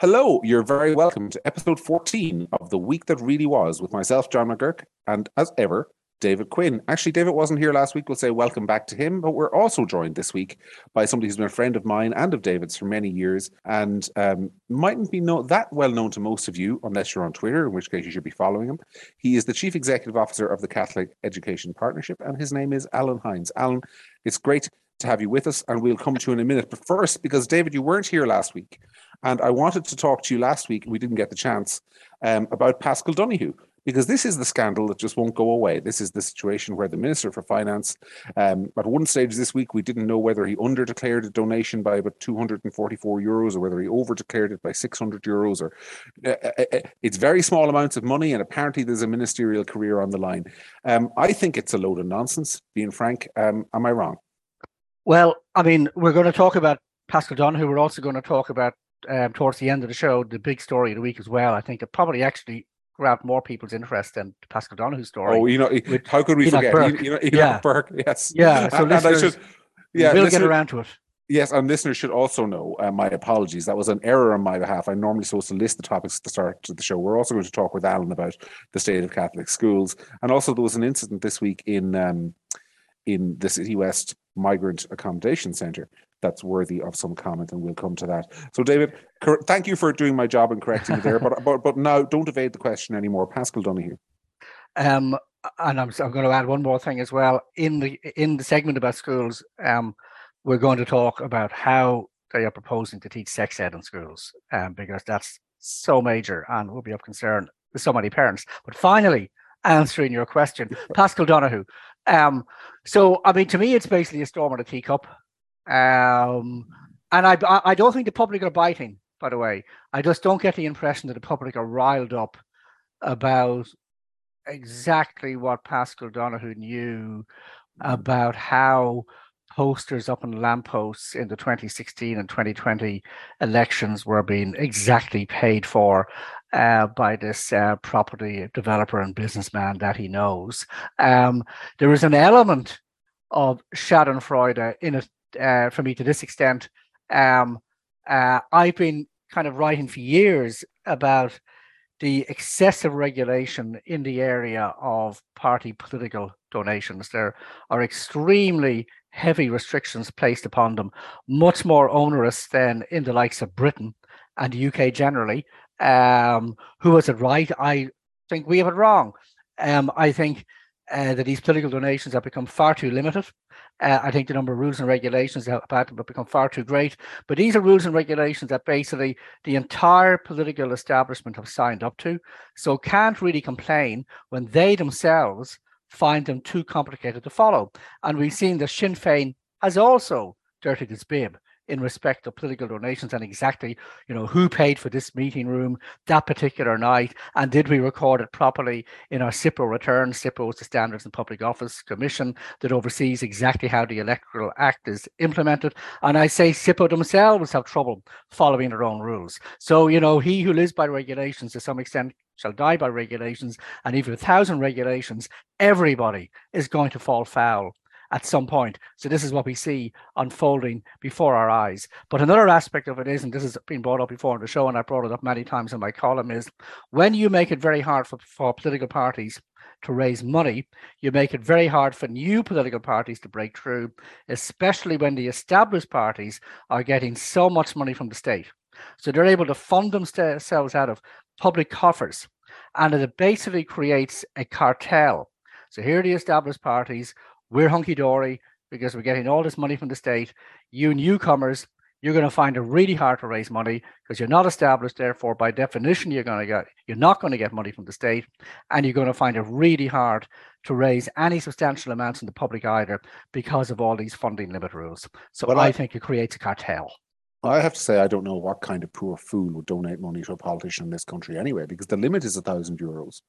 Hello, you're very welcome to episode 14 of The Week That Really Was with myself, John McGurk, and as ever, David Quinn. Actually, David wasn't here last week. We'll say welcome back to him, but we're also joined this week by somebody who's been a friend of mine and of David's for many years and um, mightn't be know- that well known to most of you unless you're on Twitter, in which case you should be following him. He is the Chief Executive Officer of the Catholic Education Partnership, and his name is Alan Hynes. Alan, it's great to have you with us, and we'll come to you in a minute. But first, because David, you weren't here last week, and I wanted to talk to you last week, we didn't get the chance, um, about Paschal Donohoe, because this is the scandal that just won't go away. This is the situation where the Minister for Finance, um, at one stage this week, we didn't know whether he under declared a donation by about 244 euros or whether he over declared it by 600 euros. Or uh, uh, uh, It's very small amounts of money, and apparently there's a ministerial career on the line. Um, I think it's a load of nonsense, being frank. Um, am I wrong? Well, I mean, we're going to talk about Paschal Donohoe. We're also going to talk about um, towards the end of the show, the big story of the week as well. I think it probably actually grabbed more people's interest than Paschal Donohoe story. Oh, you know, how could we Enoch forget? Burke. You know, Enoch Yeah. Burke, yes. Yeah, so And- and should- yeah, we'll listener- get around to it. Yes, and listeners should also know uh, my apologies. That was an error on my behalf. I'm normally supposed to list the topics at the start of the show. We're also going to talk with Alan about the state of Catholic schools, and also there was an incident this week in um, in the City West Migrant Accommodation Centre that's worthy of some comment, and we'll come to that. So, David, cor- thank you for doing my job and correcting me there. but but but now, don't evade the question anymore. Paschal Donohoe. Um, and I'm, I'm going to add one more thing as well. In the in the segment about schools, um, we're going to talk about how they are proposing to teach sex ed in schools, um, because that's so major and will be of concern to so many parents. But finally, answering your question, Paschal Donohoe. Um, so I mean, to me, it's basically a storm in a teacup. Um, and I, I don't think the public are biting. By the way, I just don't get the impression that the public are riled up about exactly what Paschal Donohoe knew about how posters up on lampposts in the 2016 and 2020 elections were being exactly paid for uh, by this uh, property developer and businessman that he knows. Um, there is an element of Schadenfreude in it uh, for me to this extent. Um, uh, I've been kind of writing for years about the excessive regulation in the area of party political donations. There are extremely heavy restrictions placed upon them, much more onerous than in the likes of Britain and the UK generally. Um, who has it right? I think we have it wrong. Um, I think uh, that these political donations have become far too limited. Uh, I think the number of rules and regulations that have have become far too great. But these are rules and regulations that basically the entire political establishment have signed up to, so can't really complain when they themselves find them too complicated to follow. And we've seen that Sinn Féin has also dirtied its bib in respect of political donations and exactly, you know, who paid for this meeting room that particular night, and did we record it properly in our SIPO return? SIPO is the Standards and Public Office Commission that oversees exactly how the Electoral Act is implemented. And I say SIPO themselves have trouble following their own rules. So, you know, he who lives by regulations to some extent shall die by regulations. And even a thousand regulations, everybody is going to fall foul at some point. So this is what we see unfolding before our eyes. But another aspect of it is, and this has been brought up before on the show, and I brought it up many times in my column, is when you make it very hard for, for political parties to raise money, you make it very hard for new political parties to break through, especially when the established parties are getting so much money from the state. So they're able to fund themselves out of public coffers. And it basically creates a cartel. So here are the established parties. We're hunky dory because we're getting all this money from the state. You newcomers, you're going to find it really hard to raise money because you're not established. Therefore, by definition, you're going to get you're not going to get money from the state, and you're going to find it really hard to raise any substantial amounts in the public either because of all these funding limit rules. So Well, I, I- think it creates a cartel. I have to say, I don't know what kind of poor fool would donate money to a politician in this country anyway, because the limit is a thousand euros.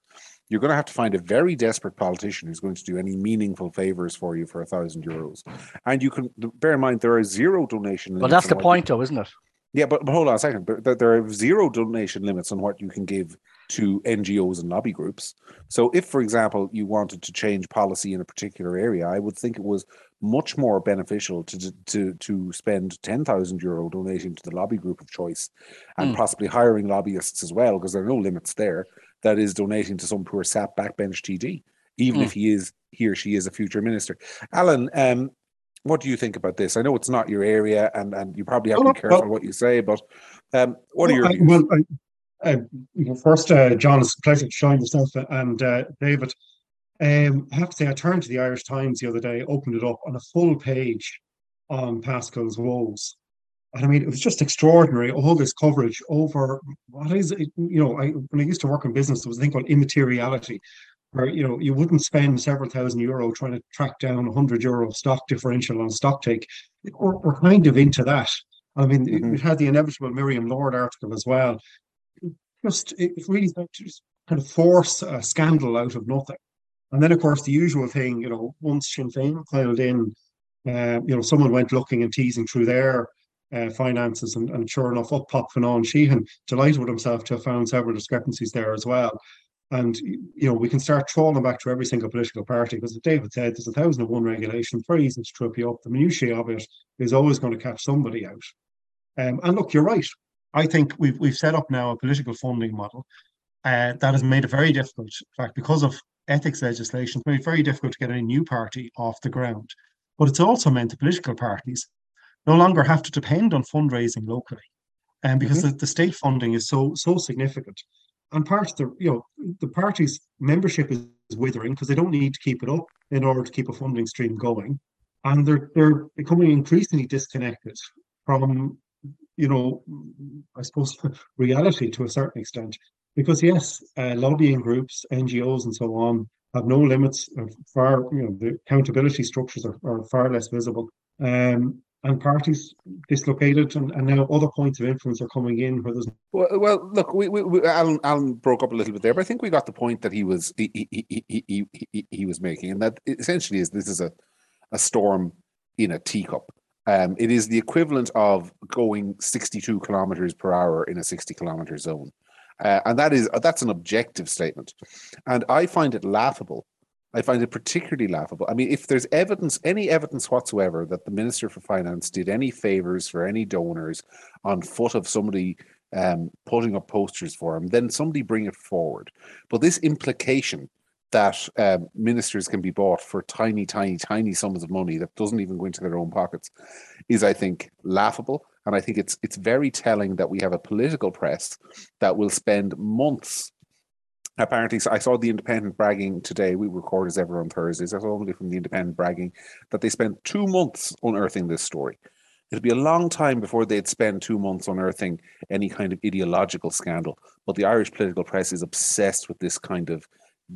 You're going to have to find a very desperate politician who's going to do any meaningful favors for you for a thousand euros. And you can bear in mind there are zero donation. Limits. Well, that's the what you- point, though, isn't it? yeah, but, but hold on a second. There, there- there are zero donation limits on what you can give to NGOs and lobby groups. So, if, for example, you wanted to change policy in a particular area, I would think it was much more beneficial to to to spend ten thousand euro donating to the lobby group of choice, and mm. possibly hiring lobbyists as well, because there are no limits there. That is donating to some poor sap backbench TD, even mm. if he is he or she is a future minister. Alan, um, what do you think about this? I know it's not your area, and and you probably have to be careful well, what you say, but um, what are your I, well, I, uh, first, uh, John, it's a pleasure to join yourself and uh, David. Um, I have to say, I turned to the Irish Times the other day, opened it up on a full page on Paschal's woes. And I mean, it was just extraordinary. All this coverage over what is it? You know, I, when I used to work in business, there was a thing called immateriality, where you know you wouldn't spend several thousand euro trying to track down a hundred euro stock differential on stock take. We're, we're kind of into that. I mean, mm-hmm. it had the inevitable Miriam Lord article as well. Just it really just kind of force a scandal out of nothing. And then, of course, the usual thing, you know, once Sinn Féin filed in, uh, you know, someone went looking and teasing through their uh, finances, and, and sure enough, up popped Fionn Sheahan, delighted with himself to have found several discrepancies there as well. And you know, we can start trawling back to every single political party because, as David said, there's a thousand and one regulations, very easy to trip you up. The minutiae of it is always going to catch somebody out. Um, and look, you're right. I think we've we've set up now a political funding model uh, that has made it very difficult. In fact, because of ethics legislation, it's made it very difficult to get any new party off the ground. But it's also meant the political parties no longer have to depend on fundraising locally, and um, because mm-hmm. the, the state funding is so so significant. And part of the you know the party's membership is withering because they don't need to keep it up in order to keep a funding stream going, and they're they're becoming increasingly disconnected from you know, I suppose reality to a certain extent. Because yes, uh, lobbying groups, NGOs, and so on have no limits. Far, you know, the accountability structures are, are far less visible. Um, and parties dislocated, and, and now other points of influence are coming in where there's. Well, well look, we, we, we, Alan, Alan broke up a little bit there, but I think we got the point that he was he he, he, he, he, he was making, and that essentially is this is a a storm in a teacup. Um, it is the equivalent of going 62 kilometers per hour in a 60 kilometer zone. Uh, and that is that's an objective statement. And I find it laughable. I find it particularly laughable. I mean, if there's evidence, any evidence whatsoever that the Minister for Finance did any favors for any donors on foot of somebody um, putting up posters for him, then somebody bring it forward. But this implication that um, ministers can be bought for tiny, tiny, tiny sums of money that doesn't even go into their own pockets is, I think, laughable. And I think it's it's very telling that we have a political press that will spend months. Apparently, I saw the Independent bragging today. We record as ever on Thursdays. I saw only from the Independent bragging that they spent two months unearthing this story. it'd be a long time before they'd spend two months unearthing any kind of ideological scandal. But the Irish political press is obsessed with this kind of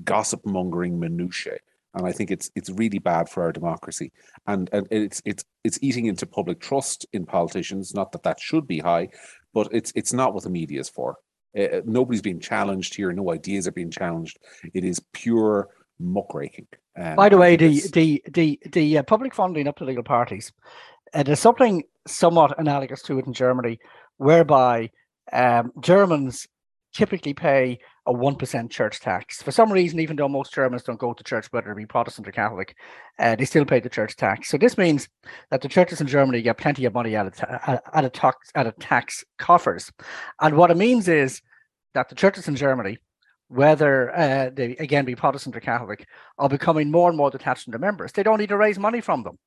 gossip mongering minutiae and I think it's it's really bad for our democracy, and and it's it's it's eating into public trust in politicians. Not that that should be high, but it's it's not what the media is for. Uh, nobody's being challenged here. No ideas are being challenged. It is pure muckraking. Um, By the way, the the the the uh, public funding of political parties, uh, there's something somewhat analogous to it in Germany, whereby um, Germans typically pay a 1% church tax. For some reason, even though most Germans don't go to church, whether it be Protestant or Catholic, uh, they still pay the church tax. So this means that the churches in Germany get plenty of money out of, ta- out of, tax, out of tax coffers. And what it means is that the churches in Germany, whether uh, they again be Protestant or Catholic, are becoming more and more detached from their members. They don't need to raise money from them.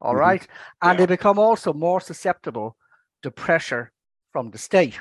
All mm-hmm. right, And yeah. they become also more susceptible to pressure from the state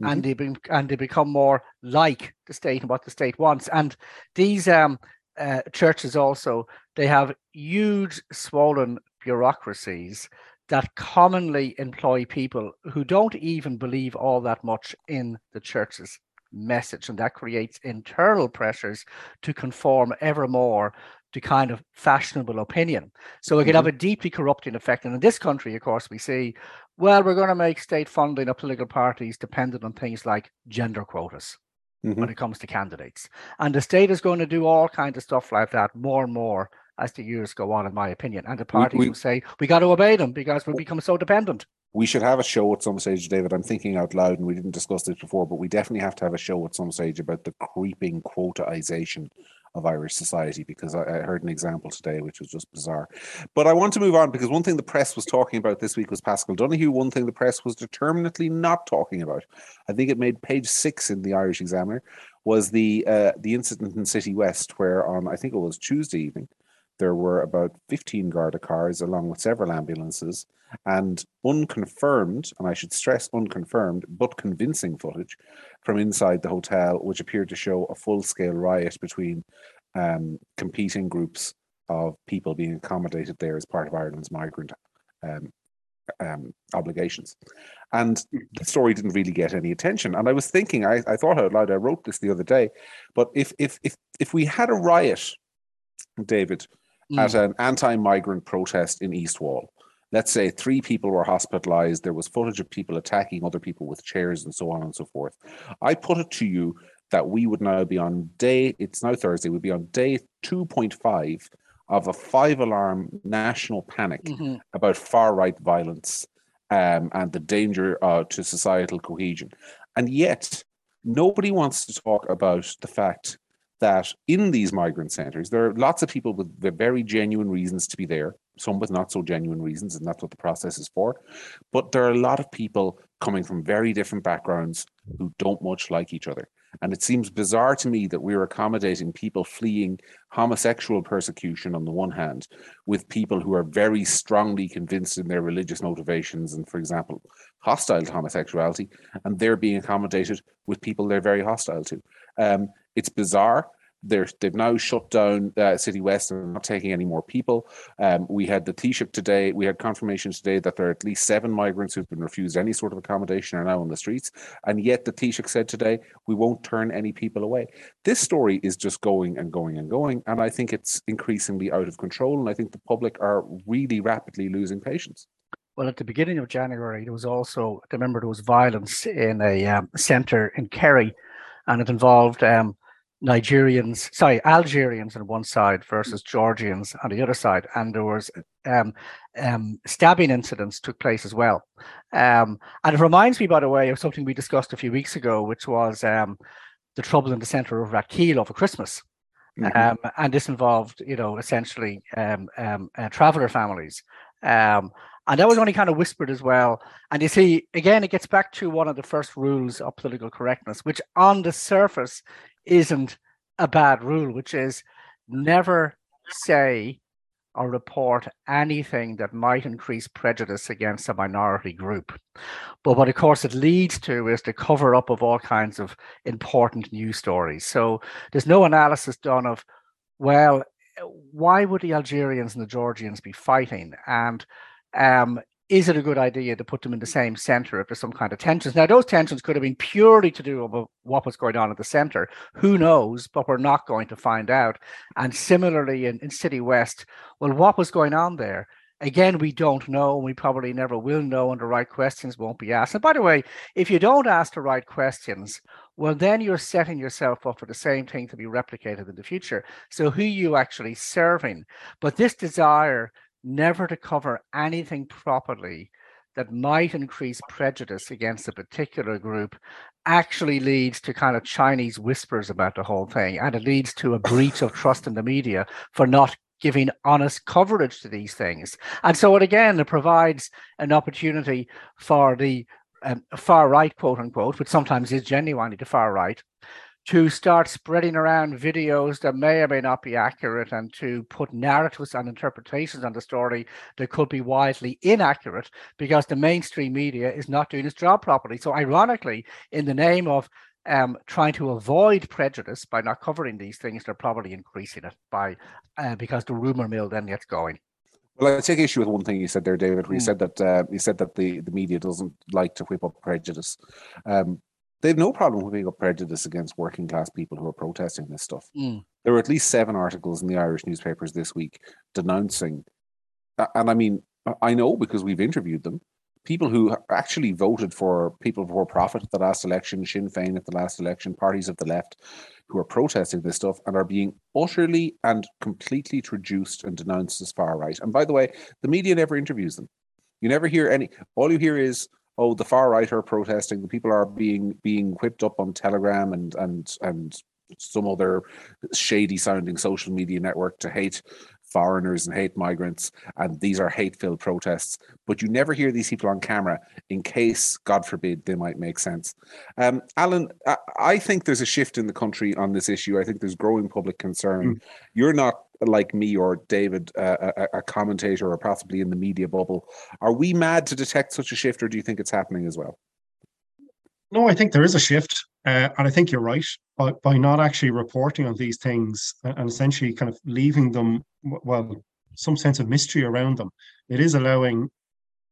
mm-hmm. and they be, and they become more like the state and what the state wants. And these um, uh, churches also they have huge swollen bureaucracies that commonly employ people who don't even believe all that much in the church's message and that creates internal pressures to conform ever more to kind of fashionable opinion. So it can mm-hmm. have a deeply corrupting effect. And in this country, of course, we see, well, we're going to make state funding of political parties dependent on things like gender quotas mm-hmm. when it comes to candidates. And the state is going to do all kinds of stuff like that more and more as the years go on, in my opinion. And the parties we, we, will say, we got to obey them because we become so dependent. We should have a show at some stage, David. I'm thinking out loud, and we didn't discuss this before, but we definitely have to have a show at some stage about the creeping quotaization of Irish society because I, heard an example today which was just bizarre. But I want to move on because one thing the press was talking about this week was Paschal Donohoe. One thing the press was determinately not talking about, I think it made page six in the Irish Examiner, was the uh, the incident in City West where on I think it was Tuesday evening there were about 15 Garda cars along with several ambulances and unconfirmed, and I should stress unconfirmed, but convincing footage from inside the hotel, which appeared to show a full scale riot between um, competing groups of people being accommodated there as part of Ireland's migrant um, um, obligations. And the story didn't really get any attention. And I was thinking, I, I thought out loud, I wrote this the other day, but if if if if we had a riot, David, mm. at an anti-migrant protest in East Wall. Let's say three people were hospitalized. There was footage of people attacking other people with chairs and so on and so forth. I put it to you that we would now be on day, it's now Thursday, we'd be on day 2.5 of a five alarm national panic mm-hmm. about far right violence um, and the danger uh, to societal cohesion. And yet, nobody wants to talk about the fact that in these migrant centers, there are lots of people with very genuine reasons to be there, some with not so genuine reasons, and that's what the process is for. But there are a lot of people coming from very different backgrounds who don't much like each other. And it seems bizarre to me that we're accommodating people fleeing homosexual persecution on the one hand, with people who are very strongly convinced in their religious motivations and, for example, hostile to homosexuality, and they're being accommodated with people they're very hostile to. Um, it's bizarre. They're, they've now shut down uh, City West and not taking any more people. Um, we had the Taoiseach today. We had confirmation today that there are at least seven migrants who've been refused any sort of accommodation are now on the streets. And yet the Taoiseach said today, we won't turn any people away. This story is just going and going and going. And I think it's increasingly out of control. And I think the public are really rapidly losing patience. Well, at the beginning of January, there was also, I remember there was violence in a um, centre in Kerry, and it involved um, Nigerians, sorry, Algerians on one side versus Georgians on the other side, and there was um, um, stabbing incidents took place as well. Um, and it reminds me, by the way, of something we discussed a few weeks ago, which was um, the trouble in the centre of Rathkeale over Christmas. Mm-hmm. Um, and this involved, you know, essentially um, uh, traveller families. And that was only kind of whispered as well. And you see, again, it gets back to one of the first rules of political correctness, which on the surface isn't a bad rule, which is never say or report anything that might increase prejudice against a minority group. But what, of course, it leads to is the cover up of all kinds of important news stories. So there's no analysis done of, well, why would the Algerians and the Georgians be fighting? And um, is it a good idea to put them in the same center if there's some kind of tensions? Now, those tensions could have been purely to do with what was going on at the center. Who knows? But we're not going to find out. And similarly in, in City West, well, what was going on there? Again, we don't know. We probably never will know, and the right questions won't be asked. And by the way, if you don't ask the right questions, well, then you're setting yourself up for the same thing to be replicated in the future. So, who you actually serving? But this desire never to cover anything properly that might increase prejudice against a particular group actually leads to kind of Chinese whispers about the whole thing. And it leads to a breach of trust in the media for not giving honest coverage to these things. And so it again, it provides an opportunity for the um, far right, quote unquote, which sometimes is genuinely the far right, to start spreading around videos that may or may not be accurate and to put narratives and interpretations on the story that could be widely inaccurate because the mainstream media is not doing its job properly. So, ironically, in the name of um, trying to avoid prejudice by not covering these things, they're probably increasing it by uh, because the rumor mill then gets going. Well, I take issue with one thing you said there, David. Where you mm. said that uh, you said that the, the media doesn't like to whip up prejudice. Um, they have no problem whipping up prejudice against working class people who are protesting this stuff. Mm. There were at least seven articles in the Irish newspapers this week denouncing, and I mean, I know because we've interviewed them, people who actually voted for People Before Profit at the last election, Sinn Féin at the last election, parties of the left who are protesting this stuff and are being utterly and completely traduced and denounced as far right. And by the way, the media never interviews them. You never hear any. All you hear is, "Oh, the far right are protesting. The people are being being whipped up on Telegram and and and some other shady sounding social media network to hate foreigners and hate migrants, and these are hate filled protests. But you never hear these people on camera in case, God forbid, they might make sense. Um, Alan, I, I think there's a shift in the country on this issue. I think there's growing public concern. Mm. You're not like me or David, uh, a, a commentator or possibly in the media bubble. Are we mad to detect such a shift, or do you think it's happening as well? No, I think there is a shift, uh, and I think you're right. By, by not actually reporting on these things and essentially kind of leaving them, well, some sense of mystery around them, it is allowing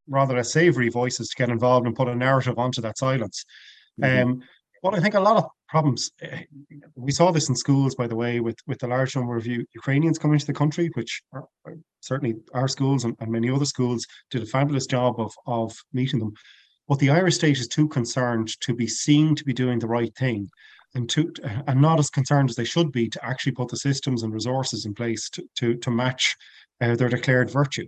rather less savory voices to get involved and put a narrative onto that silence. Mm-hmm. Um, but I think a lot of problems. Eh, we saw this in schools, by the way, with with the large number of Ukrainians coming to the country, which are, are certainly our schools and, and, many other schools did a fabulous job of of meeting them. But the Irish state is too concerned to be seen to be doing the right thing and to and not as concerned as they should be to actually put the systems and resources in place to to, to match uh, their declared virtue.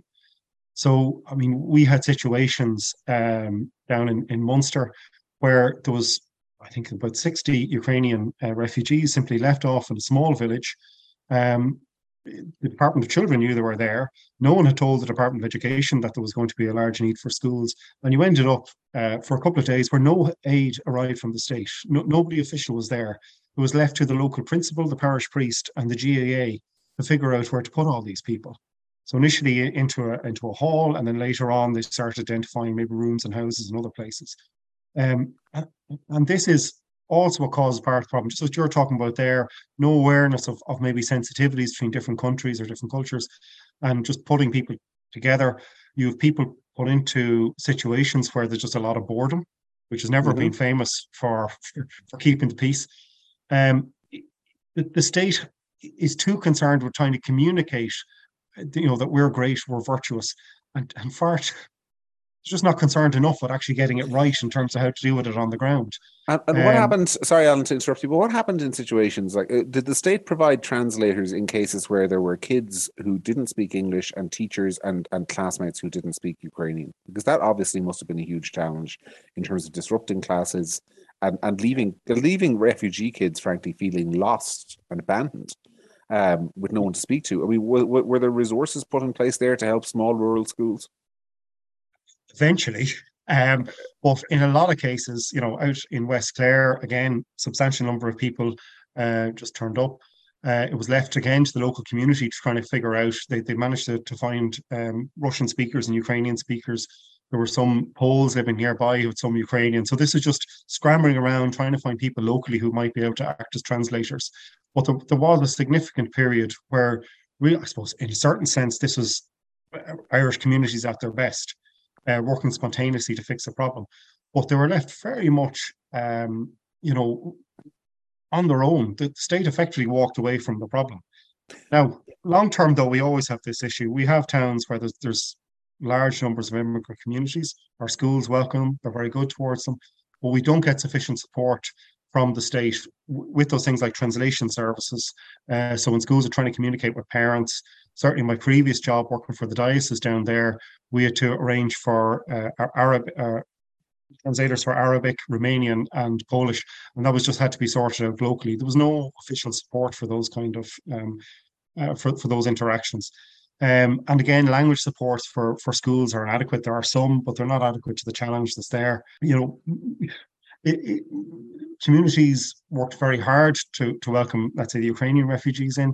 So, I mean, we had situations um, down in, in Munster where there was, I think, about 60 Ukrainian uh, refugees simply left off in a small village um, the Department of Children knew they were there. No one had told the Department of Education that there was going to be a large need for schools. And you ended up uh, for a couple of days where no aid arrived from the state. No, nobody official was there. It was left to the local principal, the parish priest, and the GAA to figure out where to put all these people. So initially into a into a hall, and then later on they started identifying maybe rooms and houses and other places. Um, and this is also what causes part of the problem. Just what you're talking about there, no awareness of, of maybe sensitivities between different countries or different cultures, and just putting people together. You have people put into situations where there's just a lot of boredom, which has never mm-hmm. been famous for, for, for keeping the peace. Um, the, the state is too concerned with trying to communicate, you know, that we're great, we're virtuous, and, and far just not concerned enough with actually getting it right in terms of how to deal with it on the ground. And, and um, what happened? Sorry, Alan, to interrupt you, but what happened in situations like uh, did the state provide translators in cases where there were kids who didn't speak English and teachers and and classmates who didn't speak Ukrainian? Because that obviously must have been a huge challenge in terms of disrupting classes and and leaving leaving refugee kids, frankly, feeling lost and abandoned. Um, with no one to speak to. I mean, were, were there resources put in place there to help small rural schools? Eventually. Um, but in a lot of cases, you know, out in West Clare, again, substantial number of people uh, just turned up. Uh, it was left again to the local community to try to figure out. They, they managed to, to find um, Russian speakers and Ukrainian speakers. There were some Poles living nearby with some Ukrainian. So this is just scrambling around trying to find people locally who might be able to act as translators. But there, there was a significant period where, we, I suppose, in a certain sense, this was uh, Irish communities at their best uh, working spontaneously to fix a problem. But they were left very much, um, you know, on their own. The state effectively walked away from the problem. Now, long term, though, we always have this issue. We have towns where there's, there's large numbers of immigrant communities. Our schools welcome they're very good towards them, but we don't get sufficient support from the state with those things like translation services. Uh, so when schools are trying to communicate with parents, certainly my previous job working for the diocese down there, we had to arrange for uh, Arab uh, translators for Arabic, Romanian, and Polish, and that was just had to be sorted out locally. There was no official support for those kind of um, uh, for for those interactions. Um, and again, language supports for for schools are inadequate. There are some, but they're not adequate to the challenge that's there. You know, it, it, communities worked very hard to to welcome, let's say, the Ukrainian refugees in.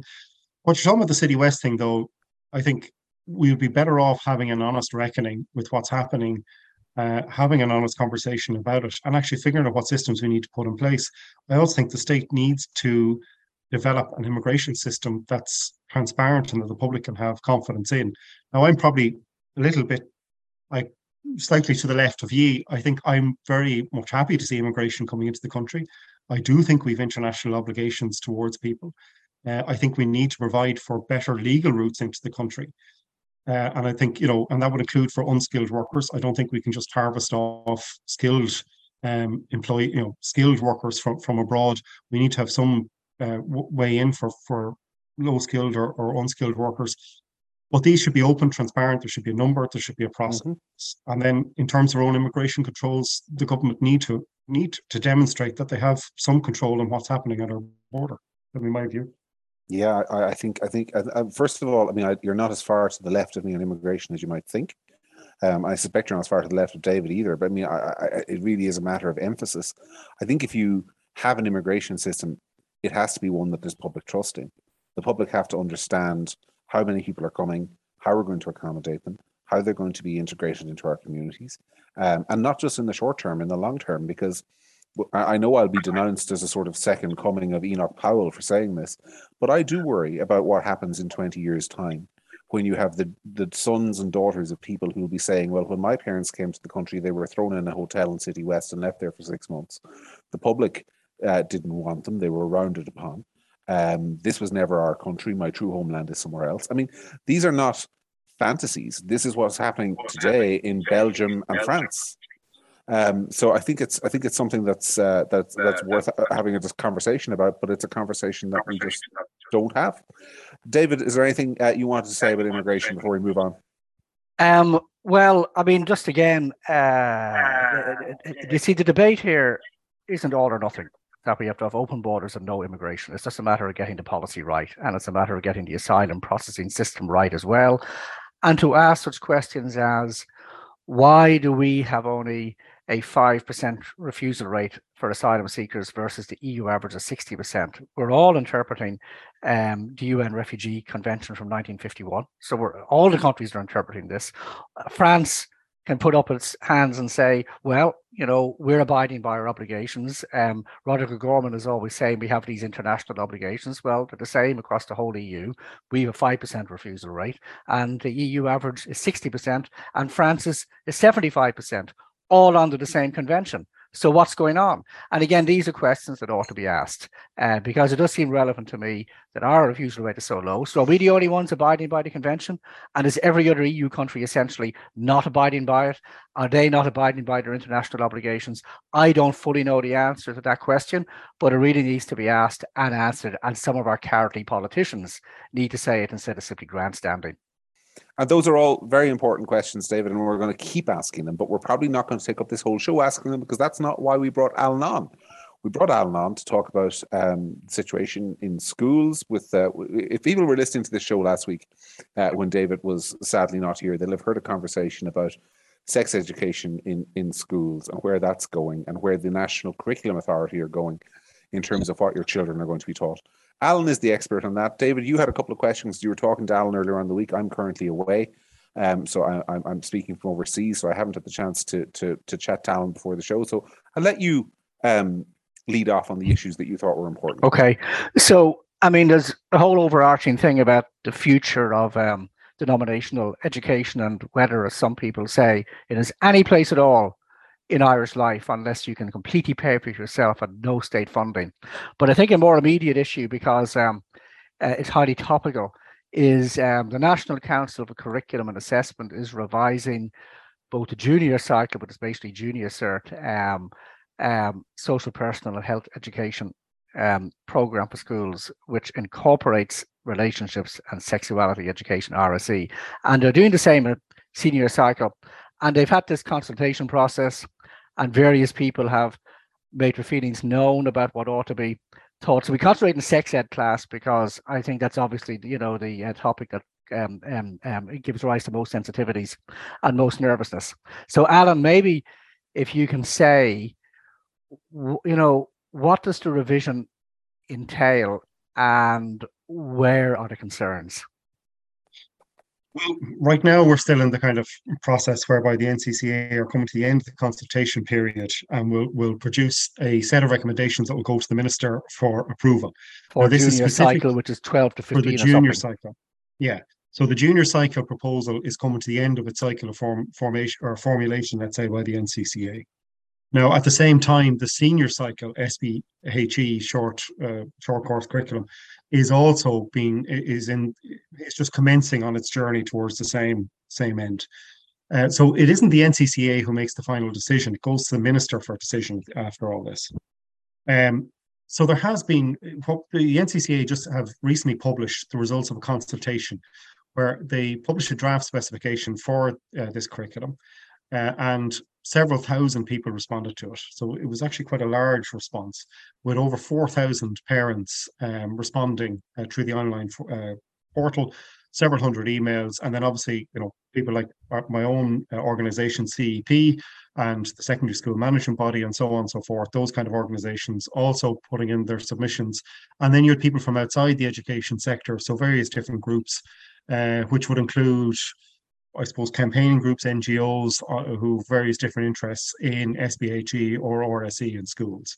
What you're talking about the City West thing, though, I think we would be better off having an honest reckoning with what's happening, uh, having an honest conversation about it, and actually figuring out what systems we need to put in place. I also think the state needs to develop an immigration system that's transparent and that the public can have confidence in. Now, I'm probably a little bit like slightly to the left of ye. I think I'm very much happy to see immigration coming into the country. I do think we've international obligations towards people. Uh, I think we need to provide for better legal routes into the country. Uh, and I think, you know, and that would include for unskilled workers. I don't think we can just harvest off skilled um, employee, you know, skilled workers from, from abroad. We need to have some uh, way in for, for low skilled or, or unskilled workers. But these should be open, transparent. There should be a number. There should be a process. Mm-hmm. And then, in terms of our own immigration controls, the government need to need to demonstrate that they have some control on what's happening at our border. That be my view. Yeah, I, I think I think uh, uh, first of all, I mean, I, you're not as far to the left of me on immigration as you might think. Um, I suspect you're not as far to the left of David either. But I mean, I, I, it really is a matter of emphasis. I think if you have an immigration system, it has to be one that there's public trust in. The public have to understand how many people are coming, how we're going to accommodate them, how they're going to be integrated into our communities, um, and not just in the short term, in the long term, because I know I'll be denounced as a sort of second coming of Enoch Powell for saying this, but I do worry about what happens in 20 years' time when you have the, the sons and daughters of people who will be saying, well, when my parents came to the country, they were thrown in a hotel in City West and left there for six months. The public uh, didn't want them, they were rounded upon. Um, this was never our country. My true homeland is somewhere else. I mean, these are not fantasies. This is what's happening today in Belgium and France. Um, so I think it's I think it's something that's uh, that's that's worth having a conversation about. But it's a conversation that we just don't have. David, is there anything uh, you wanted to say about immigration before we move on? Um, well, I mean, just again, uh, you see, the debate here isn't all or nothing that we have to have open borders and no immigration. It's just a matter of getting the policy right, and it's a matter of getting the asylum processing system right as well. And to ask such questions as why do we have only a 5% refusal rate for asylum seekers versus the EU average of 60%? We're all interpreting um, the UN Refugee Convention from 1951. So we're all the countries are interpreting this. Uh, France can put up its hands and say, well, you know, we're abiding by our obligations. Um, Roderick O'Gorman is always saying we have these international obligations. Well, they're the same across the whole EU. We have a 5% refusal rate, and the EU average is 60%, and France's is 75%, all under the same convention. So what's going on? And again, these are questions that ought to be asked uh, because it does seem relevant to me that our refusal rate is so low. So are we the only ones abiding by the convention? And is every other EU country essentially not abiding by it? Are they not abiding by their international obligations? I don't fully know the answer to that question, but it really needs to be asked and answered. And some of our cowardly politicians need to say it instead of simply grandstanding. And those are all very important questions, David, and we're going to keep asking them, but we're probably not going to take up this whole show asking them because that's not why we brought Alan on. We brought Alan on to talk about um, the situation in schools. With uh, if people were listening to this show last week, uh, when David was sadly not here, they'll have heard a conversation about sex education in in schools and where that's going, and where the National Curriculum Authority are going in terms of what your children are going to be taught. Alan is the expert on that. David, you had a couple of questions. You were talking to Alan earlier on the week. I'm currently away. Um, so I, am speaking from overseas, so I haven't had the chance to to to chat to Alan before the show. So I'll let you um, lead off on the issues that you thought were important. Okay, so I mean, there's a whole overarching thing about the future of um, denominational education and whether, as some people say, it is any place at all in Irish life unless you can completely pay for it yourself and no state funding. But I think a more immediate issue, because um, uh, it's highly topical, is um, the National Council for Curriculum and Assessment is revising both the junior cycle, but it's basically junior cert, um, um, social, personal, and health education um, program for schools, which incorporates relationships and sexuality education, RSE. And they're doing the same at senior cycle. And they've had this consultation process and various people have made their feelings known about what ought to be taught. So we concentrate in sex ed class because I think that's obviously you know the uh, topic that um, um, um, it gives rise to most sensitivities and most nervousness. So Alan, maybe if you can say, you know, what does the revision entail and where are the concerns? Well, right now we're still in the kind of process whereby the NCCA are coming to the end of the consultation period and will will produce a set of recommendations that will go to the minister for approval. For now, this junior is cycle, which is 12 to 15 for the junior cycle. Yeah. So the junior cycle proposal is coming to the end of its cycle of form, formation or formulation, let's say, by the NCCA. Now, at the same time, the senior cycle SPHE short uh, short course curriculum is also being is in it's just commencing on its journey towards the same same end. Uh, so it isn't the NCCA who makes the final decision; it goes to the minister for a decision after all this. Um, so there has been the NCCA just have recently published the results of a consultation where they published a draft specification for uh, this curriculum, uh, and several thousand people responded to it. So it was actually quite a large response, with over 4,000 parents um, responding uh, through the online uh, portal, several hundred emails, and then obviously, you know, people like my own uh, organization, CEP, and the secondary school management body, and so on and so forth. Those kind of organizations also putting in their submissions, and then you had people from outside the education sector, so various different groups, uh, which would include I suppose, campaigning groups, NGOs uh, who have various different interests in SPHE or RSE in schools.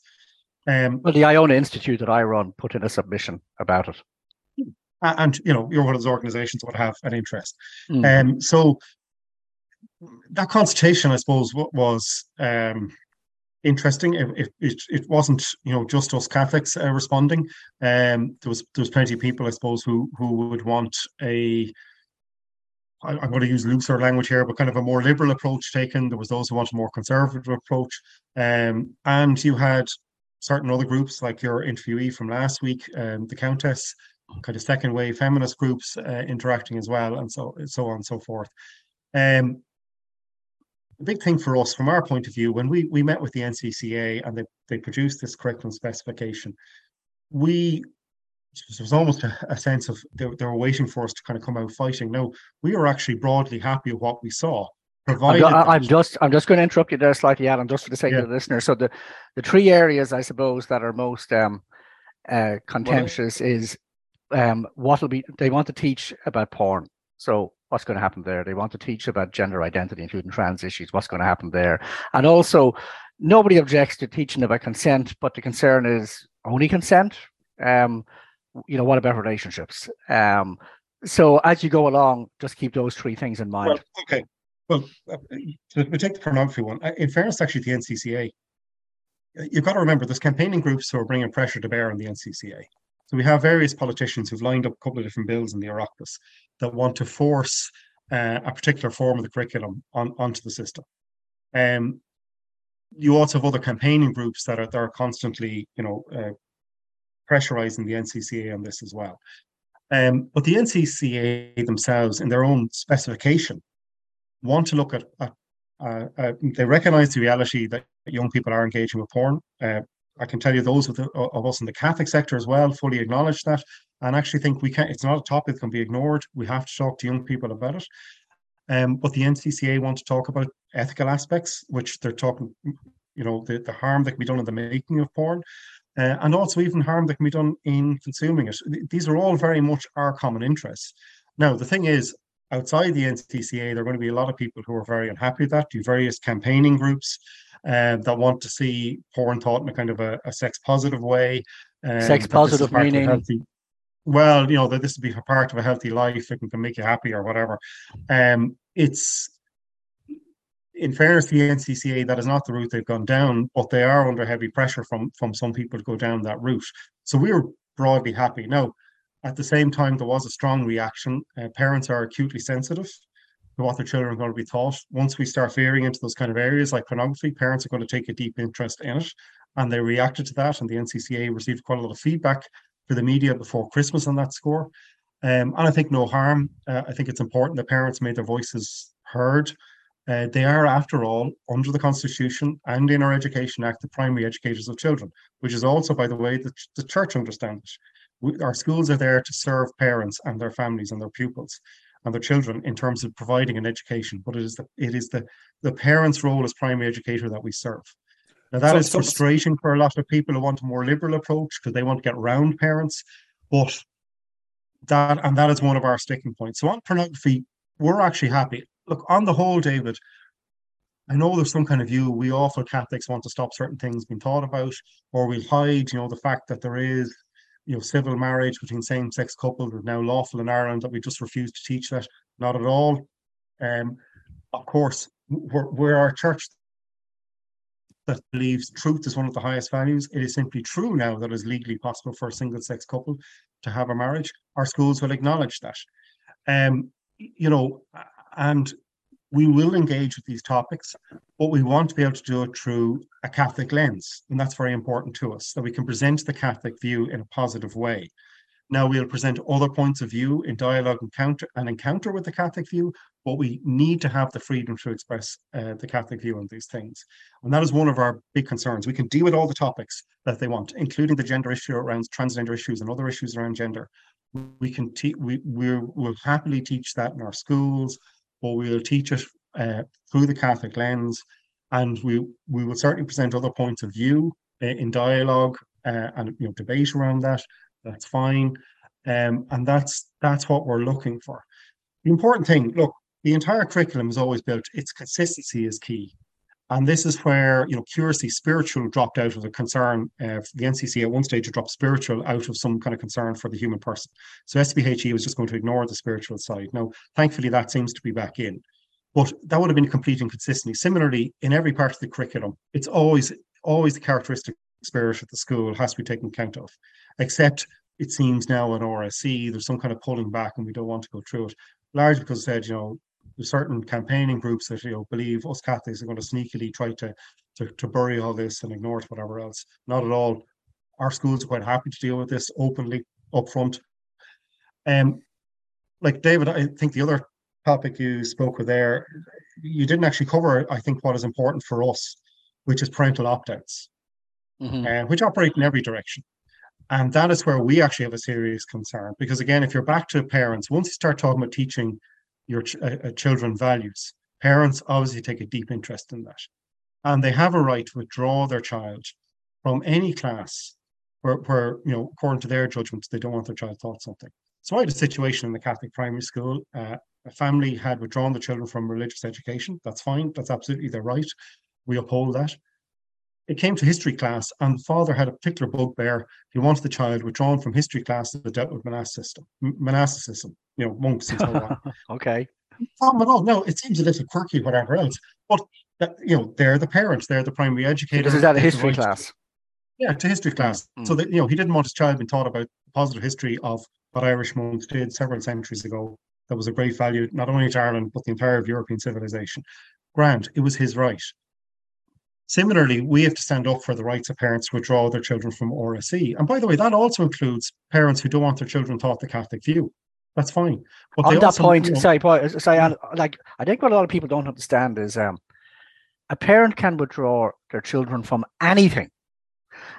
Um, well, the Iona Institute that I run put in a submission about it. And, you know, you're one of those organizations that would have an interest. Mm. Um, so that consultation, I suppose, was um, interesting. It, it, it, wasn't, you know, just us Catholics uh, responding. Um, there was there was plenty of people, I suppose, who who would want a I, am going to use looser language here, but kind of a more liberal approach taken. There was those who wanted a more conservative approach, um, and you had certain other groups like your interviewee from last week, um, the Countess, kind of second wave feminist groups uh, interacting as well, and so so on and so forth. Um, the big thing for us, from our point of view, when we we met with the NCCA and they they produced this curriculum specification, we there was almost a, a sense of they, they, were waiting for us to kind of come out fighting. No, we were actually broadly happy with what we saw. Provided I'm, I'm just I'm just going to interrupt you there slightly, Adam, just for the sake yeah. of the listener. So the the three areas I suppose that are most um, uh, contentious well, is um, what will be they want to teach about porn. So what's going to happen there? They want to teach about gender identity, including trans issues. What's going to happen there? And also, nobody objects to teaching about consent, but the concern is only consent. Um, you know, what about relationships? Um, so as you go along, just keep those three things in mind. Well, okay. Well, uh, we take the pornography one. Uh, in fairness, actually, the NCCA, uh, you've got to remember there's campaigning groups who are bringing pressure to bear on the NCCA. So we have various politicians who've lined up a couple of different bills in the Oireachtas that want to force uh, a particular form of the curriculum on, onto the system. Um, you also have other campaigning groups that are, that are constantly, you know, uh, pressurizing the NCCA on this as well. Um, but the NCCA themselves, in their own specification, want to look at, at uh, uh, they recognize the reality that young people are engaging with porn. Uh, I can tell you those of, the, of, us in the Catholic sector as well fully acknowledge that, and actually think we can't. It's not a topic that can be ignored. We have to talk to young people about it. Um, but the NCCA want to talk about ethical aspects, which they're talking, you know, the, the harm that can be done in the making of porn, uh, and also even harm that can be done in consuming it. These are all very much our common interests. Now, the thing is, outside the NCCA, there are going to be a lot of people who are very unhappy with that, do various campaigning groups uh, that want to see porn taught in a kind of a, a sex positive way. Um, sex positive meaning? Healthy, well, you know, that this would be part of a healthy life, it can, can make you happy or whatever. Um, it's in fairness to the NCCA, that is not the route they've gone down, but they are under heavy pressure from from some people to go down that route. So we were broadly happy. Now, at the same time, there was a strong reaction. Uh, parents are acutely sensitive to what their children are going to be taught. Once we start veering into those kind of areas like pornography, parents are going to take a deep interest in it, and they reacted to that. And the NCCA received quite a lot of feedback for the media before Christmas on that score. Um, and I think no harm. Uh, I think it's important that parents made their voices heard. Uh, they are, after all, under the Constitution and in our Education Act, the primary educators of children, which is also, by the way, the, the church understands it. We, our schools are there to serve parents and their families and their pupils and their children in terms of providing an education. But it is the it is the the parents' role as primary educator that we serve. Now that so, is frustrating for a lot of people who want a more liberal approach because they want to get around parents, but that and that is one of our sticking points. So on pornography, we're actually happy look, on the whole, David, I know there's some kind of view we awful Catholics want to stop certain things being thought about, or we'll hide, you know, the fact that there is, you know, civil marriage between same-sex couples is now lawful in Ireland, that we just refuse to teach that. Not at all. Um, of course, we're, we're our church that believes truth is one of the highest values. It is simply true now that it's legally possible for a single-sex couple to have a marriage. Our schools will acknowledge that. Um, you know, and we will engage with these topics, but we want to be able to do it through a Catholic lens. And that's very important to us, that we can present the Catholic view in a positive way. Now we'll present other points of view in dialogue and encounter with the Catholic view, but we need to have the freedom to express uh, the Catholic view on these things. And that is one of our big concerns. We can deal with all the topics that they want, including the gender issue around transgender issues and other issues around gender. We can teach, we we'll happily teach that in our schools, but we'll teach it uh, through the Catholic lens. And we, we will certainly present other points of view uh, in dialogue uh, and you know debate around that that's fine. Um, and that's that's what we're looking for. The important thing, look, the entire curriculum is always built, its consistency is key. And this is where, you know, curiously, spiritual dropped out of the concern. Uh, the NCC at one stage dropped spiritual out of some kind of concern for the human person. So SPHE was just going to ignore the spiritual side. Now, thankfully, that seems to be back in. But that would have been complete inconsistency. Similarly, in every part of the curriculum, it's always always the characteristic spirit of the school has to be taken account of, except it seems now at RSE there's some kind of pulling back and we don't want to go through it. Largely because I said, you know, certain campaigning groups that you know believe us Catholics are going to sneakily try to, to to bury all this and ignore it, whatever else. Not at all. Our schools are quite happy to deal with this openly up front. Um, like David, I think the other topic you spoke with there, you didn't actually cover, I think, what is important for us, which is parental opt-outs, mm-hmm. uh, which operate in every direction. And that is where we actually have a serious concern. Because again, if you're back to parents, once you start talking about teaching your ch- uh, uh, children values, parents obviously take a deep interest in that. And they have a right to withdraw their child from any class where, where you know, according to their judgments, they don't want their child taught something. So I had a situation in the Catholic primary school. Uh, a family had withdrawn the children from religious education. That's fine. That's absolutely their right. We uphold that it came to history class, and the father had a particular bugbear. He wanted the child withdrawn from history class that dealt with monasticism, monasticism, you know, monks and so on. okay. Problem at all. No, it seems a little quirky, whatever else. But that, you know, they're the parents, they're the primary educators. Is that a history class. Yeah, to history class. Mm. So that you know, he didn't want his child being taught about the positive history of what Irish monks did several centuries ago. That was a great value, not only to Ireland, but the entire European civilization. Grant, it was his right. Similarly, we have to stand up for the rights of parents to withdraw their children from RSE. And by the way, that also includes parents who don't want their children taught the Catholic view. That's fine. But On that also, point, you know, sorry, Paul, sorry, like I think what a lot of people don't understand is um, a parent can withdraw their children from anything.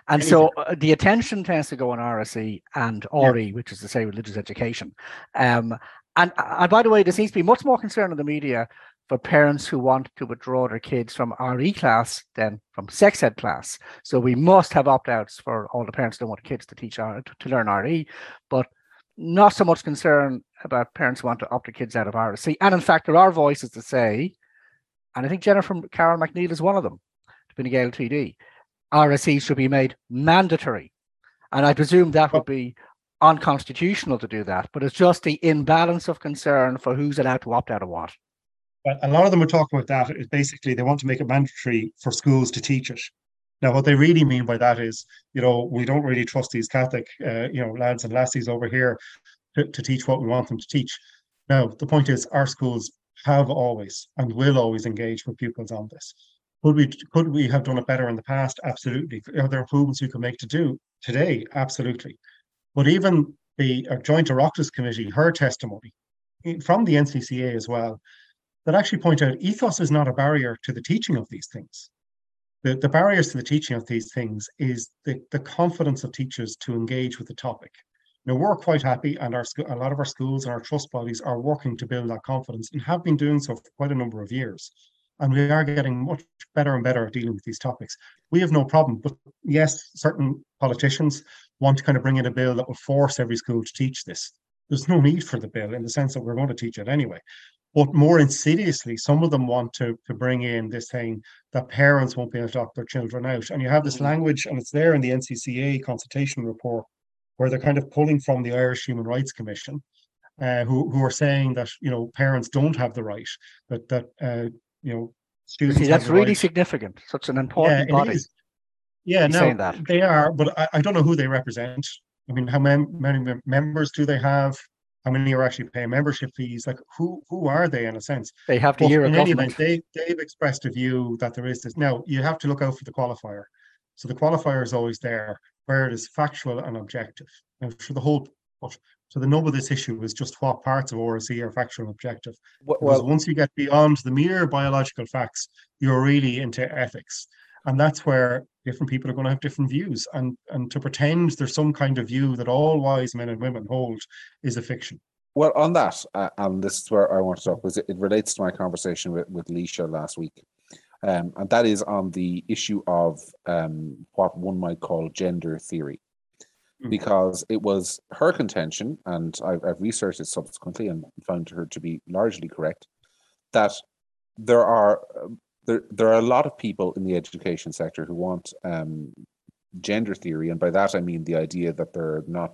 And anything. so uh, the attention tends to go on RSE and RE, yeah. which is to say religious education. Um, and, and by the way, there seems to be much more concern in the media for parents who want to withdraw their kids from RE class than from sex ed class. So we must have opt outs for all the parents who don't want kids to teach R, to learn RE, but not so much concern about parents who want to opt their kids out of RSE. And in fact, there are voices to say, and I think Jennifer Carroll MacNeill is one of them, to Gael TD, RSE should be made mandatory. And I presume that would be unconstitutional to do that, but it's just the imbalance of concern for who's allowed to opt out of what. But a lot of them are talking about that is basically they want to make it mandatory for schools to teach it. Now, what they really mean by that is, you know, we don't really trust these Catholic, uh, you know, lads and lassies over here to, to teach what we want them to teach. Now, the point is, our schools have always and will always engage with pupils on this. Could we could we have done it better in the past? Absolutely. Are there improvements we could make to do today? Absolutely. But even the uh, Joint Oireachtas Committee, her testimony from the NCCA as well, that actually point out ethos is not a barrier to the teaching of these things. The, the barriers to the teaching of these things is the, the confidence of teachers to engage with the topic. Now, we're quite happy, and our a lot of our schools and our trust bodies are working to build that confidence and have been doing so for quite a number of years. And we are getting much better and better at dealing with these topics. We have no problem, but yes, certain politicians want to kind of bring in a bill that will force every school to teach this. There's no need for the bill in the sense that we're going to teach it anyway. But more insidiously, some of them want to, to bring in this thing that parents won't be able to opt their children out. And you have this mm-hmm. language, and it's there in the NCCA consultation report, where they're kind of pulling from the Irish Human Rights Commission, uh, who, who are saying that you know parents don't have the right, that that uh, you know students. See, that's really right. significant. Such an important yeah, body. Yeah, no, they are, but I, I don't know who they represent. I mean, how many members do they have? How many are actually paying membership fees? Like who who are they in a sense? They have to hear in any event, they they've expressed a view that there is this. Now you have to look out for the qualifier. So the qualifier is always there, where it is factual and objective. And for the whole But so the nub of this issue is just what parts of RSE are factual and objective. Well, Because once you get beyond the mere biological facts, you're really into ethics. And that's where different people are going to have different views. And and to pretend there's some kind of view that all wise men and women hold is a fiction. Well, on that, uh, and this is where I want to talk, was it, it relates to my conversation with, with Leisha last week. Um, and that is on the issue of um, what one might call gender theory. Mm. Because it was her contention, and I've, I've researched it subsequently and found her to be largely correct, that there are um, there, there are a lot of people in the education sector who want um, gender theory, and by that I mean the idea that they're not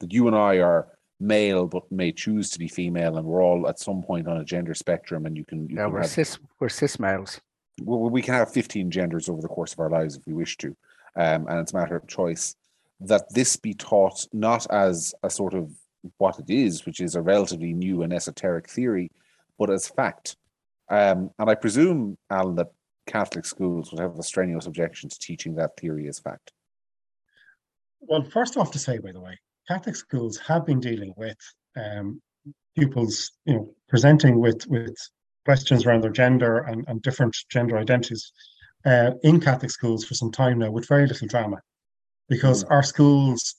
that you and I are male but may choose to be female, and we're all at some point on a gender spectrum, and you can you Yeah, can we're have, cis we're cis males. well, we can have 15 genders over the course of our lives if we wish to, um, and it's a matter of choice. That this be taught not as a sort of what it is, which is a relatively new and esoteric theory, but as fact. Um, and I presume, Alan, that Catholic schools would have a strenuous objection to teaching that theory as fact. Well, first off, to say, by the way, Catholic schools have been dealing with um, pupils, you know, presenting with with questions around their gender and, and different gender identities uh, in Catholic schools for some time now, with very little drama, because our schools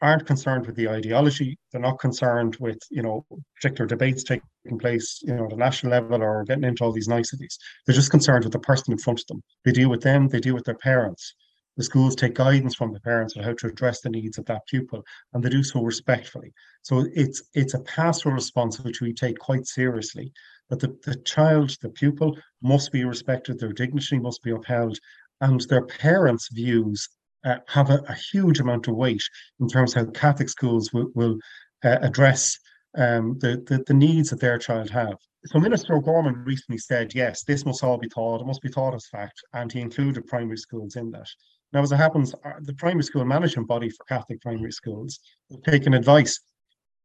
aren't concerned with the ideology. They're not concerned with you know particular debates taking place, you know, at a national level or getting into all these niceties. They're just concerned with the person in front of them. They deal with them. They deal with their parents. The schools take guidance from the parents on how to address the needs of that pupil, and they do so respectfully. So it's it's a pastoral response which we take quite seriously. That the, the child, the pupil, must be respected, their dignity must be upheld, and their parents' views uh, have a, a, huge amount of weight in terms of how Catholic schools will, will uh, address um, the, the, the needs that their child have. So Minister O'Gorman recently said, yes, this must all be taught, it must be taught as fact, and he included primary schools in that. Now, as it happens, uh, the primary school management body for Catholic primary schools have taken advice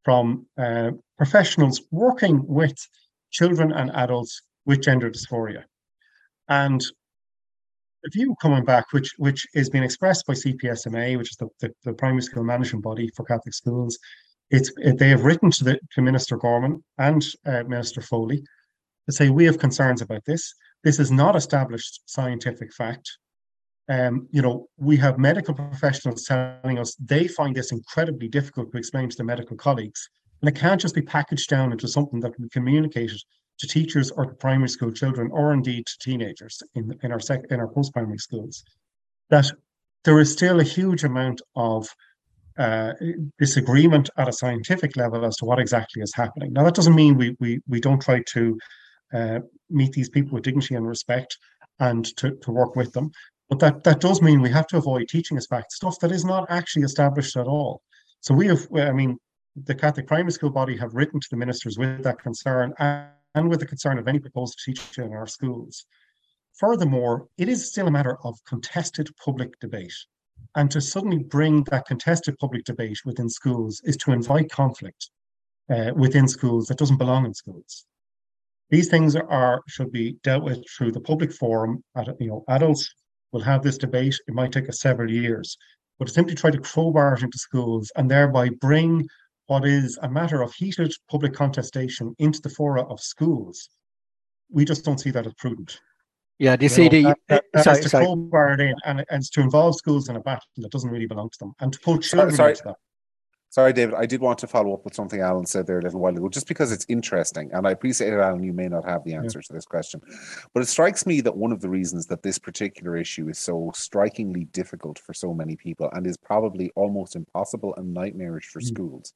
from uh, professionals working with children and adults with gender dysphoria. And view coming back, which which is being expressed by CPSMA, which is the, the, the primary school management body for Catholic schools, it's it, they have written to the to Minister Gorman and uh, Minister Foley to say we have concerns about this. This is not established scientific fact. Um, you know, we have medical professionals telling us they find this incredibly difficult to explain to their medical colleagues, and it can't just be packaged down into something that can be communicated to teachers or to primary school children, or indeed to teenagers in, in our sec- in our post primary schools, that there is still a huge amount of uh, disagreement at a scientific level as to what exactly is happening. Now, that doesn't mean we we we don't try to uh, meet these people with dignity and respect and to, to work with them, but that that does mean we have to avoid teaching as fact stuff that is not actually established at all. So we have, I mean, the Catholic primary school body have written to the ministers with that concern. And, with the concern of any proposed teacher in our schools. Furthermore, it is still a matter of contested public debate. And to suddenly bring that contested public debate within schools is to invite conflict uh, within schools that doesn't belong in schools. These things are should be dealt with through the public forum. You know, adults will have this debate. It might take us several years, but to simply try to crowbar it into schools and thereby bring what is a matter of heated public contestation into the fora of schools, we just don't see that as prudent. Yeah, do you, you see know, the that, that, sorry, to sorry. crowbar it in and, and it's to involve schools in a battle that doesn't really belong to them and to pull children sorry. into that. Sorry, David. I did want to follow up with something Alan said there a little while ago, just because it's interesting. And I appreciate it, Alan. You may not have the answer yeah. to this question. But it strikes me that one of the reasons that this particular issue is so strikingly difficult for so many people and is probably almost impossible and nightmarish for mm. schools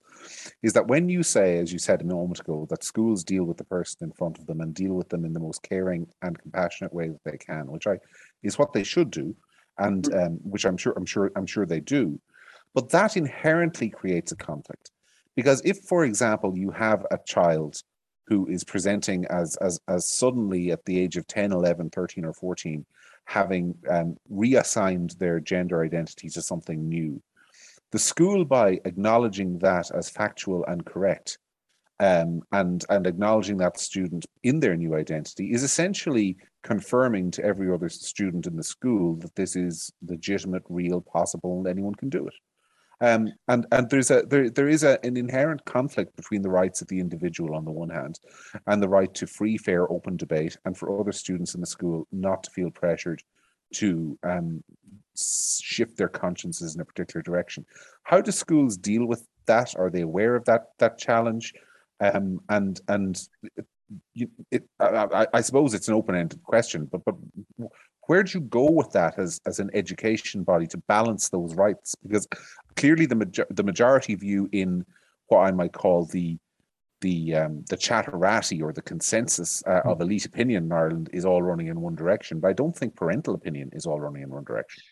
is that when you say, as you said a moment ago, that schools deal with the person in front of them and deal with them in the most caring and compassionate way that they can, which I is what they should do, and um, which I'm sure I'm sure I'm sure they do. But that inherently creates a conflict. Because if, for example, you have a child who is presenting as, as, as suddenly at the age of 10, 11, 13, or 14, having um, reassigned their gender identity to something new, the school, by acknowledging that as factual and correct, um, and and acknowledging that student in their new identity is essentially confirming to every other student in the school that this is legitimate, real, possible, and anyone can do it. Um, and and there's a there there is a, an inherent conflict between the rights of the individual on the one hand, and the right to free, fair, open debate, and for other students in the school not to feel pressured to um, shift their consciences in a particular direction. How do schools deal with that? Are they aware of that that challenge? Um, and and you, it, I, I, suppose it's an open-ended question, but but where do you go with that as as an education body to balance those rights? Because clearly the major, the majority view in what I might call the the um, the chatterati or the consensus uh, of elite opinion in Ireland is all running in one direction, but I don't think parental opinion is all running in one direction.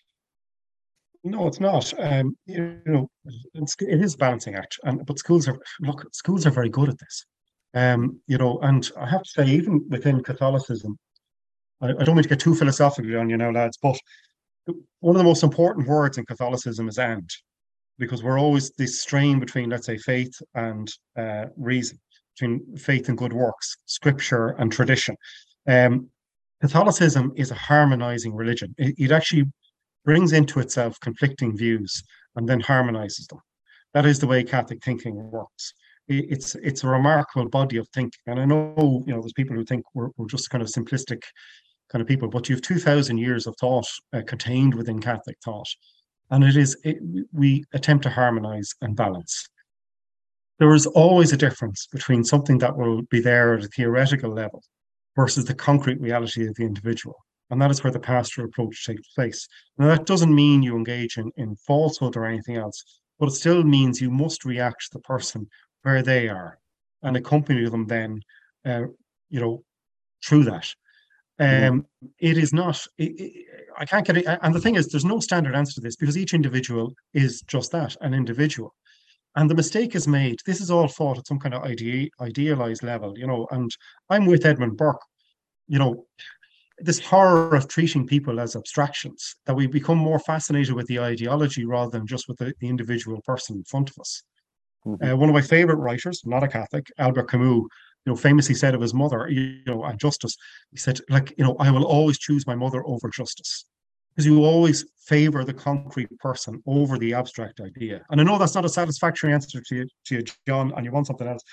No, it's not. Um, you know, it's, it is a balancing act, and but schools are look. Schools are very good at this. Um, you know, and I have to say, even within Catholicism, I, I don't mean to get too philosophical on you now, lads, but one of the most important words in Catholicism is "and," because we're always this strain between, let's say, faith and uh, reason, between faith and good works, scripture and tradition. Um, Catholicism is a harmonizing religion. It, it actually brings into itself conflicting views and then harmonizes them. That is the way Catholic thinking works. It's it's a remarkable body of thinking, and I know you know there's people who think we're, we're just kind of simplistic kind of people, but you have two thousand years of thought uh, contained within Catholic thought, and it is it, we attempt to harmonize and balance. There is always a difference between something that will be there at a theoretical level versus the concrete reality of the individual. And that is where the pastoral approach takes place. Now, that doesn't mean you engage in, in falsehood or anything else, but it still means you must react to the person where they are and accompany them then, uh, you know, through that. Um. It is not, it, it, I can't get it. And the thing is, there's no standard answer to this because each individual is just that an individual. And the mistake is made. This is all thought at some kind of ide- idealized level, you know. And I'm with Edmund Burke. You know, this horror of treating people as abstractions that we become more fascinated with the ideology rather than just with the, the individual person in front of us. Mm-hmm. Uh, one of my favorite writers, not a Catholic, Albert Camus, you know, famously said of his mother, you know, and justice, he said, like, you know, I will always choose my mother over justice because you always favor the concrete person over the abstract idea. And I know that's not a satisfactory answer to you, to you John, and you want something else,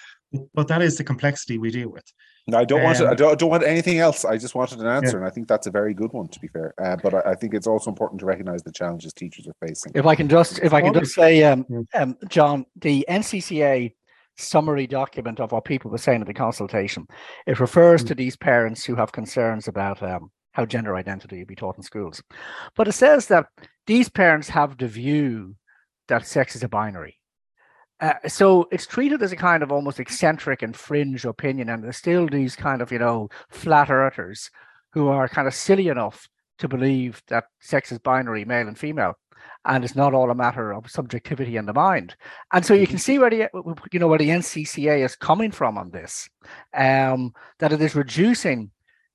but that is the complexity we deal with. No, I don't um, want to, I don't, I don't, want anything else. I just wanted an answer, yeah. and I think that's a very good one. To be fair, uh, but I, I, think it's also important to recognise the challenges teachers are facing. If I can just, if I can just say, um, um, John, the NCCA summary document of what people were saying at the consultation, it refers mm-hmm. to these parents who have concerns about um, how gender identity will be taught in schools, but it says that these parents have the view that sex is a binary. Uh, so it's treated as a kind of almost eccentric and fringe opinion, and there's still these kind of you know flat earthers who are kind of silly enough to believe that sex is binary, male and female, and it's not all a matter of subjectivity in the mind. And so you can mm-hmm. see where the you know where the NCCA is coming from on this, um, that it is reducing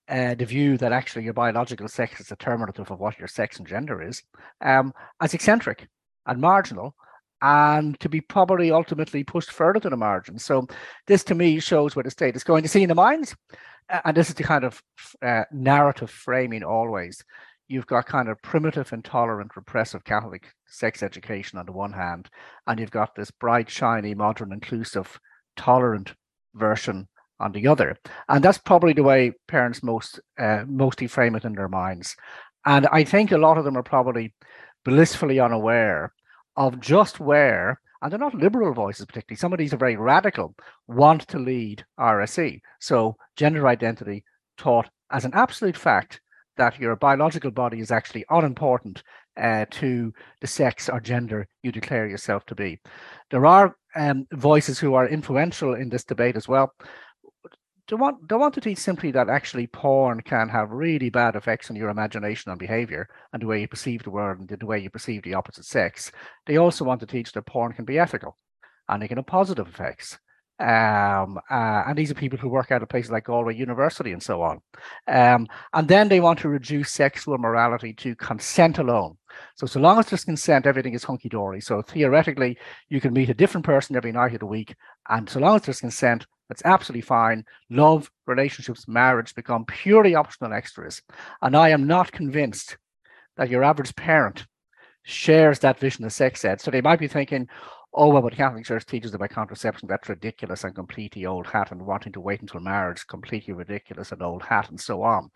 uh, the view that actually your biological sex is determinative of what your sex and gender is, um, as eccentric and marginal and to be probably ultimately pushed further to the margin. So this to me shows where the state is going to see in the minds. And this is the kind of uh, narrative framing always. You've got kind of primitive, intolerant, repressive Catholic sex education on the one hand, and you've got this bright, shiny, modern, inclusive, tolerant version on the other. And that's probably the way parents most uh, mostly frame it in their minds. And I think a lot of them are probably blissfully unaware of just where, and they're not liberal voices particularly, some of these are very radical, want to lead RSE. So gender identity taught as an absolute fact that your biological body is actually unimportant uh, to the sex or gender you declare yourself to be. There are um, voices who are influential in this debate as well don't want don't want to teach simply that actually porn can have really bad effects on your imagination and behavior and the way you perceive the world and the way you perceive the opposite sex. They also want to teach that porn can be ethical and it can have positive effects. Um, uh, and these are people who work out of places like Galway University and so on. Um, and then they want to reduce sexual morality to consent alone. So, so long as there's consent, everything is hunky dory. So, theoretically, you can meet a different person every night of the week. And so long as there's consent, that's absolutely fine. Love, relationships, marriage become purely optional extras. And I am not convinced that your average parent shares that vision of sex ed. So they might be thinking, oh, well, but Catholic Church teaches about contraception, that's ridiculous and completely old hat, and wanting to wait until marriage, completely ridiculous and old hat, and so on.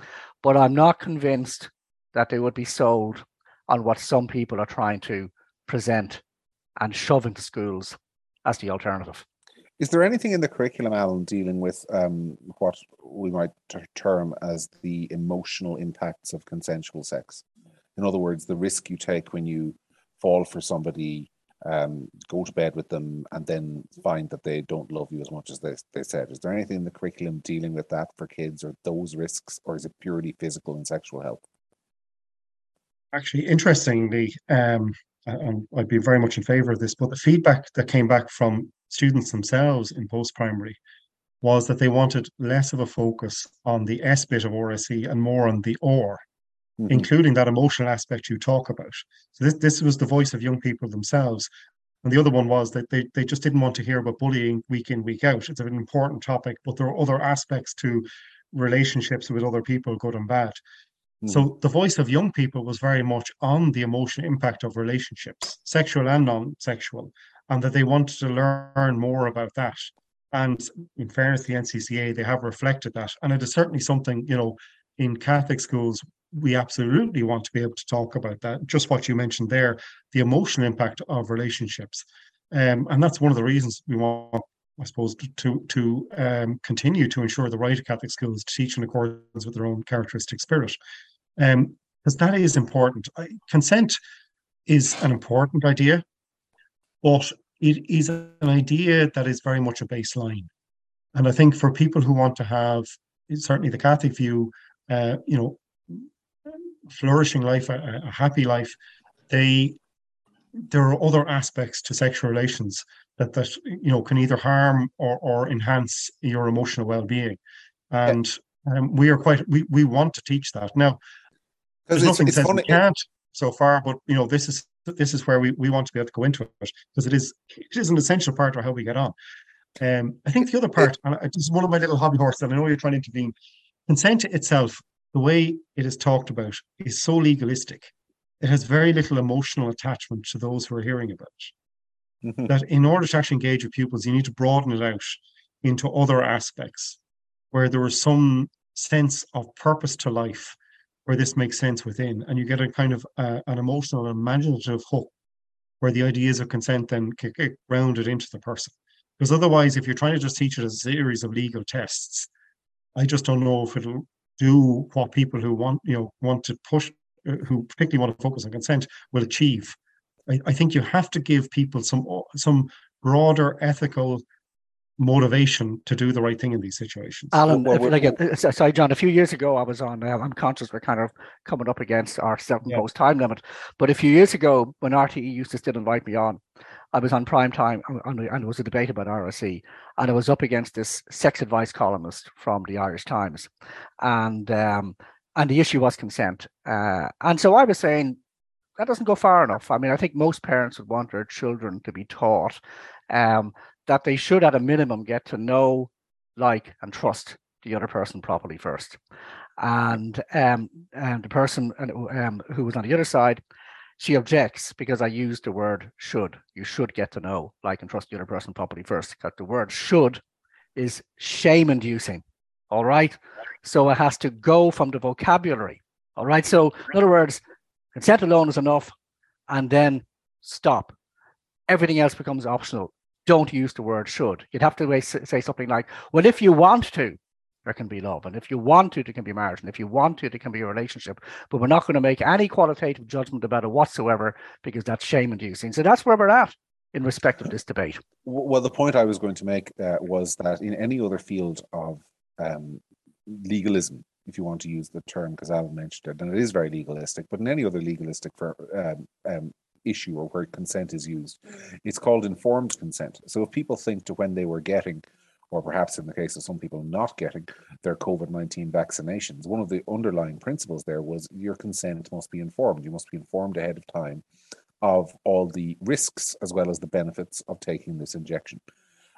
But I'm not convinced that they would be sold on what some people are trying to present and shove into schools as the alternative. Is there anything in the curriculum, Alan, dealing with um, what we might term as the emotional impacts of consensual sex? In other words, the risk you take when you fall for somebody, um, go to bed with them, and then find that they don't love you as much as they, they said. Is there anything in the curriculum dealing with that for kids or those risks, or is it purely physical and sexual health? Actually, interestingly, um, and I'd be very much in favor of this, but the feedback that came back from students themselves in post primary was that they wanted less of a focus on the S bit of RSE and more on the OR, mm-hmm. including that emotional aspect you talk about. So this, this was the voice of young people themselves. And the other one was that they, they just didn't want to hear about bullying week in, week out. It's an important topic, but there are other aspects to relationships with other people, good and bad. So hmm. the voice of young people was very much on the emotional impact of relationships, sexual and non-sexual, and that they wanted to learn more about that. And in fairness, the NCCA they have reflected that, and it is certainly something you know in Catholic schools we absolutely want to be able to talk about that. Just what you mentioned there, the emotional impact of relationships, um, and that's one of the reasons we want I suppose, to to um, continue to ensure the right of Catholic schools to teach in accordance with their own characteristic spirit um, because that is important. Consent is an important idea, but it is an idea that is very much a baseline. And I think for people who want to have certainly the Catholic view, uh, you know, flourishing life, a, a happy life, they there are other aspects to sexual relations that that you know can either harm or, or enhance your emotional well-being and um, we are quite we, we want to teach that now there's nothing it's, says funny. we can't so far, but you know, this is this is where we, we want to be able to go into it because it is it is an essential part of how we get on. Um, I think the other part, and this is one of my little hobby horses, and I know you're trying to intervene. Consent itself, the way it is talked about, is so legalistic. It has very little emotional attachment to those who are hearing about it. Mm-hmm. That in order to actually engage with pupils, you need to broaden it out into other aspects where there is some sense of purpose to life where this makes sense within, and you get a kind of uh, an emotional, imaginative hook where the ideas of consent then get grounded into the person. Because otherwise, if you're trying to just teach it as a series of legal tests, I just don't know if it'll do what people who want, you know, want to push, uh, who particularly want to focus on consent, will achieve. I, I think you have to give people some some broader ethical motivation to do the right thing in these situations. Alan, well, well, like, sorry, John. A few years ago, I was on. Uh, I'm conscious we're kind of coming up against our self-imposed yeah. time limit, but a few years ago, when RTE used to still invite me on, I was on prime time, and there was a debate about RSE, and I was up against this sex advice columnist from the Irish Times, and um, and the issue was consent, uh, and so I was saying that doesn't go far enough. I mean, I think most parents would want their children to be taught um, that they should, at a minimum, get to know, like, and trust the other person properly first. And um, and the person um, who was on the other side, she objects because I used the word should. You should get to know, like, and trust the other person properly first. Because the word should is shame inducing. All right. So it has to go from the vocabulary. All right. So, in other words, consent alone is enough, and then stop. Everything else becomes optional don't use the word should. You'd have to say something like, well, if you want to, there can be love. And if you want to, there can be marriage. And if you want to, there can be a relationship. But we're not going to make any qualitative judgment about it whatsoever because that's shame inducing. So that's where we're at in respect of this debate. Well, the point I was going to make uh, was that in any other field of um, legalism, if you want to use the term, because Alan mentioned it, and it is very legalistic, but in any other legalistic for um, um, issue or where consent is used. It's called informed consent. So if people think to when they were getting, or perhaps in the case of some people not getting their COVID 19 vaccinations, one of the underlying principles there was your consent must be informed. You must be informed ahead of time of all the risks as well as the benefits of taking this injection.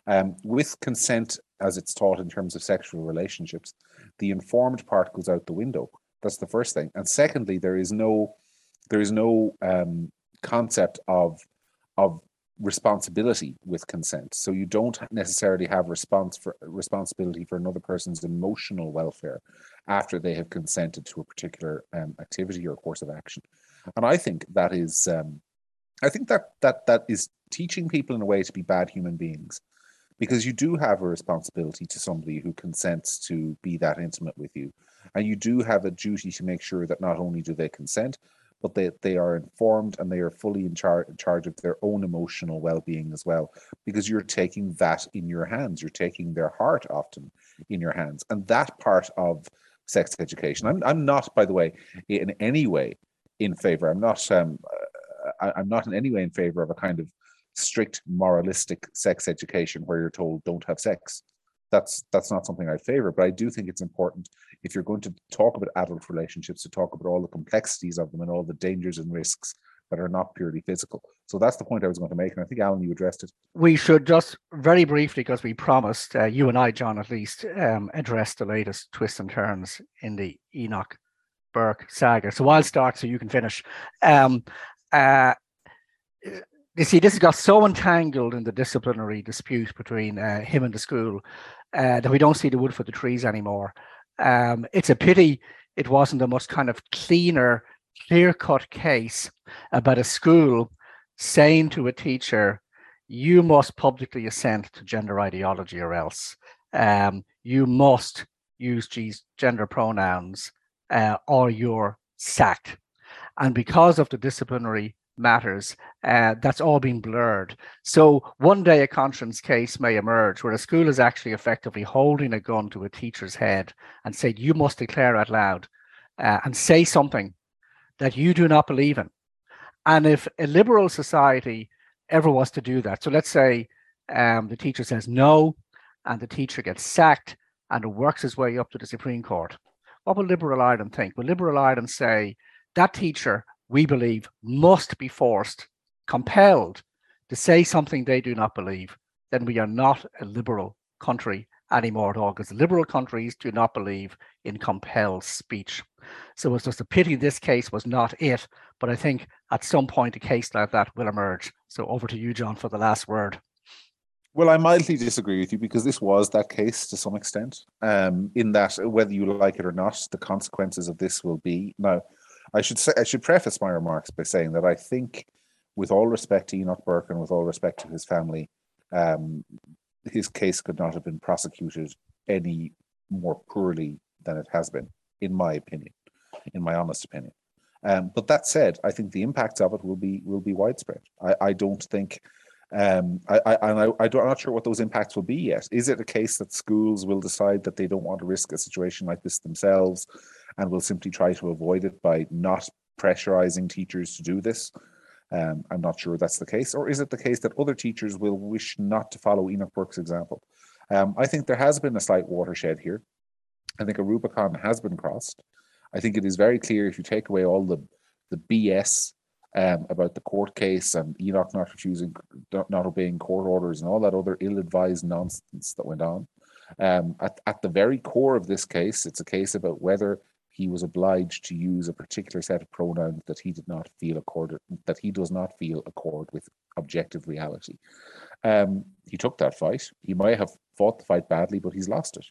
Um, with consent, as it's taught in terms of sexual relationships, the informed part goes out the window. That's the first thing. And secondly, there is no there is no um, concept of of responsibility with consent. So you don't necessarily have response for responsibility for another person's emotional welfare after they have consented to a particular um, activity or course of action. And I think that is, um, I think that that that is teaching people in a way to be bad human beings, because you do have a responsibility to somebody who consents to be that intimate with you, and you do have a duty to make sure that not only do they consent, but they, they are informed and they are fully in, char- in charge of their own emotional well-being as well because you're taking that in your hands. You're taking their heart often in your hands. And that part of sex education i'm, I'm not by the way in any way in favor. I'm not um, uh, I, i'm not in any way in favor of a kind of strict moralistic sex education where you're told don't have sex that's that's not something I favor. But I do think it's important if you're going to talk about adult relationships to talk about all the complexities of them and all the dangers and risks that are not purely physical. So that's the point I was going to make, and I think Alan, you addressed it. We should just very briefly, because we promised uh, you and I, John, at least, um, address the latest twists and turns in the Enoch Burke saga. So I'll start, so you can finish. Um, uh, you see, this got so entangled in the disciplinary dispute between uh, him and the school uh, that we don't see the wood for the trees anymore. Um, it's a pity it wasn't a much kind of cleaner, clear cut case about a school saying to a teacher, you must publicly assent to gender ideology or else. Um, you must use gender pronouns uh, or you're sacked. And because of the disciplinary matters, uh, that's all been blurred. So one day a conscience case may emerge where a school is actually effectively holding a gun to a teacher's head and said, you must declare out loud uh, and say something that you do not believe in. And if a liberal society ever was to do that, so let's say um, the teacher says no, and the teacher gets sacked and works his way up to the Supreme Court, what will liberal Ireland think? Will liberal Ireland say that teacher we believe, must be forced, compelled to say something they do not believe, then we are not a liberal country anymore at all, because liberal countries do not believe in compelled speech. So it's just a pity this case was not it, but I think at some point a case like that will emerge. So over to you, John, for the last word. Well, I mildly disagree with you because this was that case to some extent. Um, in that, whether you like it or not, the consequences of this will be now. I should say I should preface my remarks by saying that I think, with all respect to Enoch Burke and with all respect to his family, um, his case could not have been prosecuted any more poorly than it has been, in my opinion, in my honest opinion. Um, but that said, I think the impacts of it will be will be widespread. I, I don't think. Um, I, I, and I, I I'm not sure what those impacts will be yet. Is it a case that schools will decide that they don't want to risk a situation like this themselves? And will simply try to avoid it by not pressurizing teachers to do this. Um, I'm not sure that's the case. Or is it the case that other teachers will wish not to follow Enoch Burke's example? Um, I think there has been a slight watershed here. I think a Rubicon has been crossed. I think it is very clear if you take away all the the BS um, about the court case and Enoch not refusing, not, obeying court orders and all that other ill-advised nonsense that went on. Um, at, at the very core of this case, it's a case about whether he was obliged to use a particular set of pronouns that he did not feel accorded that he does not feel accord with objective reality. Um, he took that fight. He might have fought the fight badly, but he's lost it.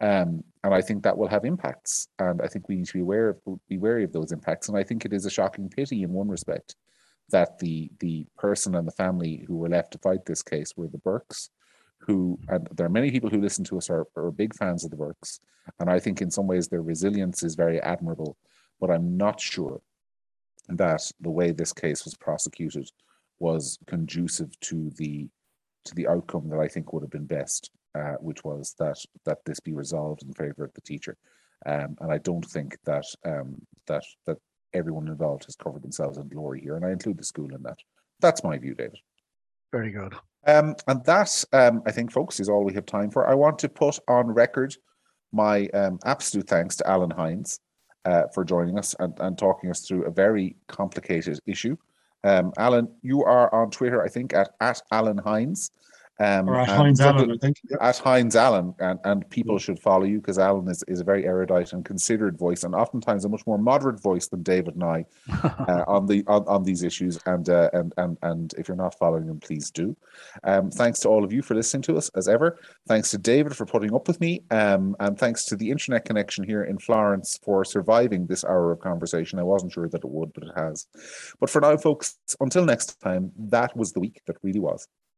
Um, and I think that will have impacts. And I think we need to be aware of be wary of those impacts. And I think it is a shocking pity in one respect that the the person and the family who were left to fight this case were the Burkes, who and there are many people who listen to us are, are big fans of the Burkes and i think in some ways their resilience is very admirable but i'm not sure that the way this case was prosecuted was conducive to the to the outcome that i think would have been best uh, which was that that this be resolved in favor of the teacher. Um, and i don't think that um, that that everyone involved has covered themselves in glory here and i include the school in that. That's my view david very good um, and that, um, I think, folks, is all we have time for. I want to put on record my um, absolute thanks to Alan Hynes uh, for joining us and, and talking us through a very complicated issue. Um, Alan, you are on Twitter, I think, at, at Alan Hynes. Um, Or at Hynes Alan, I think. At Hynes Alan, and, and people should follow you because Alan is, is a very erudite and considered voice, and oftentimes a much more moderate voice than David and I uh, on the on, on these issues. And uh, and and and if you're not following them, please do. Um, thanks to all of you for listening to us as ever. Thanks to David for putting up with me, um, and thanks to the internet connection here in Florence for surviving this hour of conversation. I wasn't sure that it would, but it has. But for now, folks, until next time, that was the week that really was.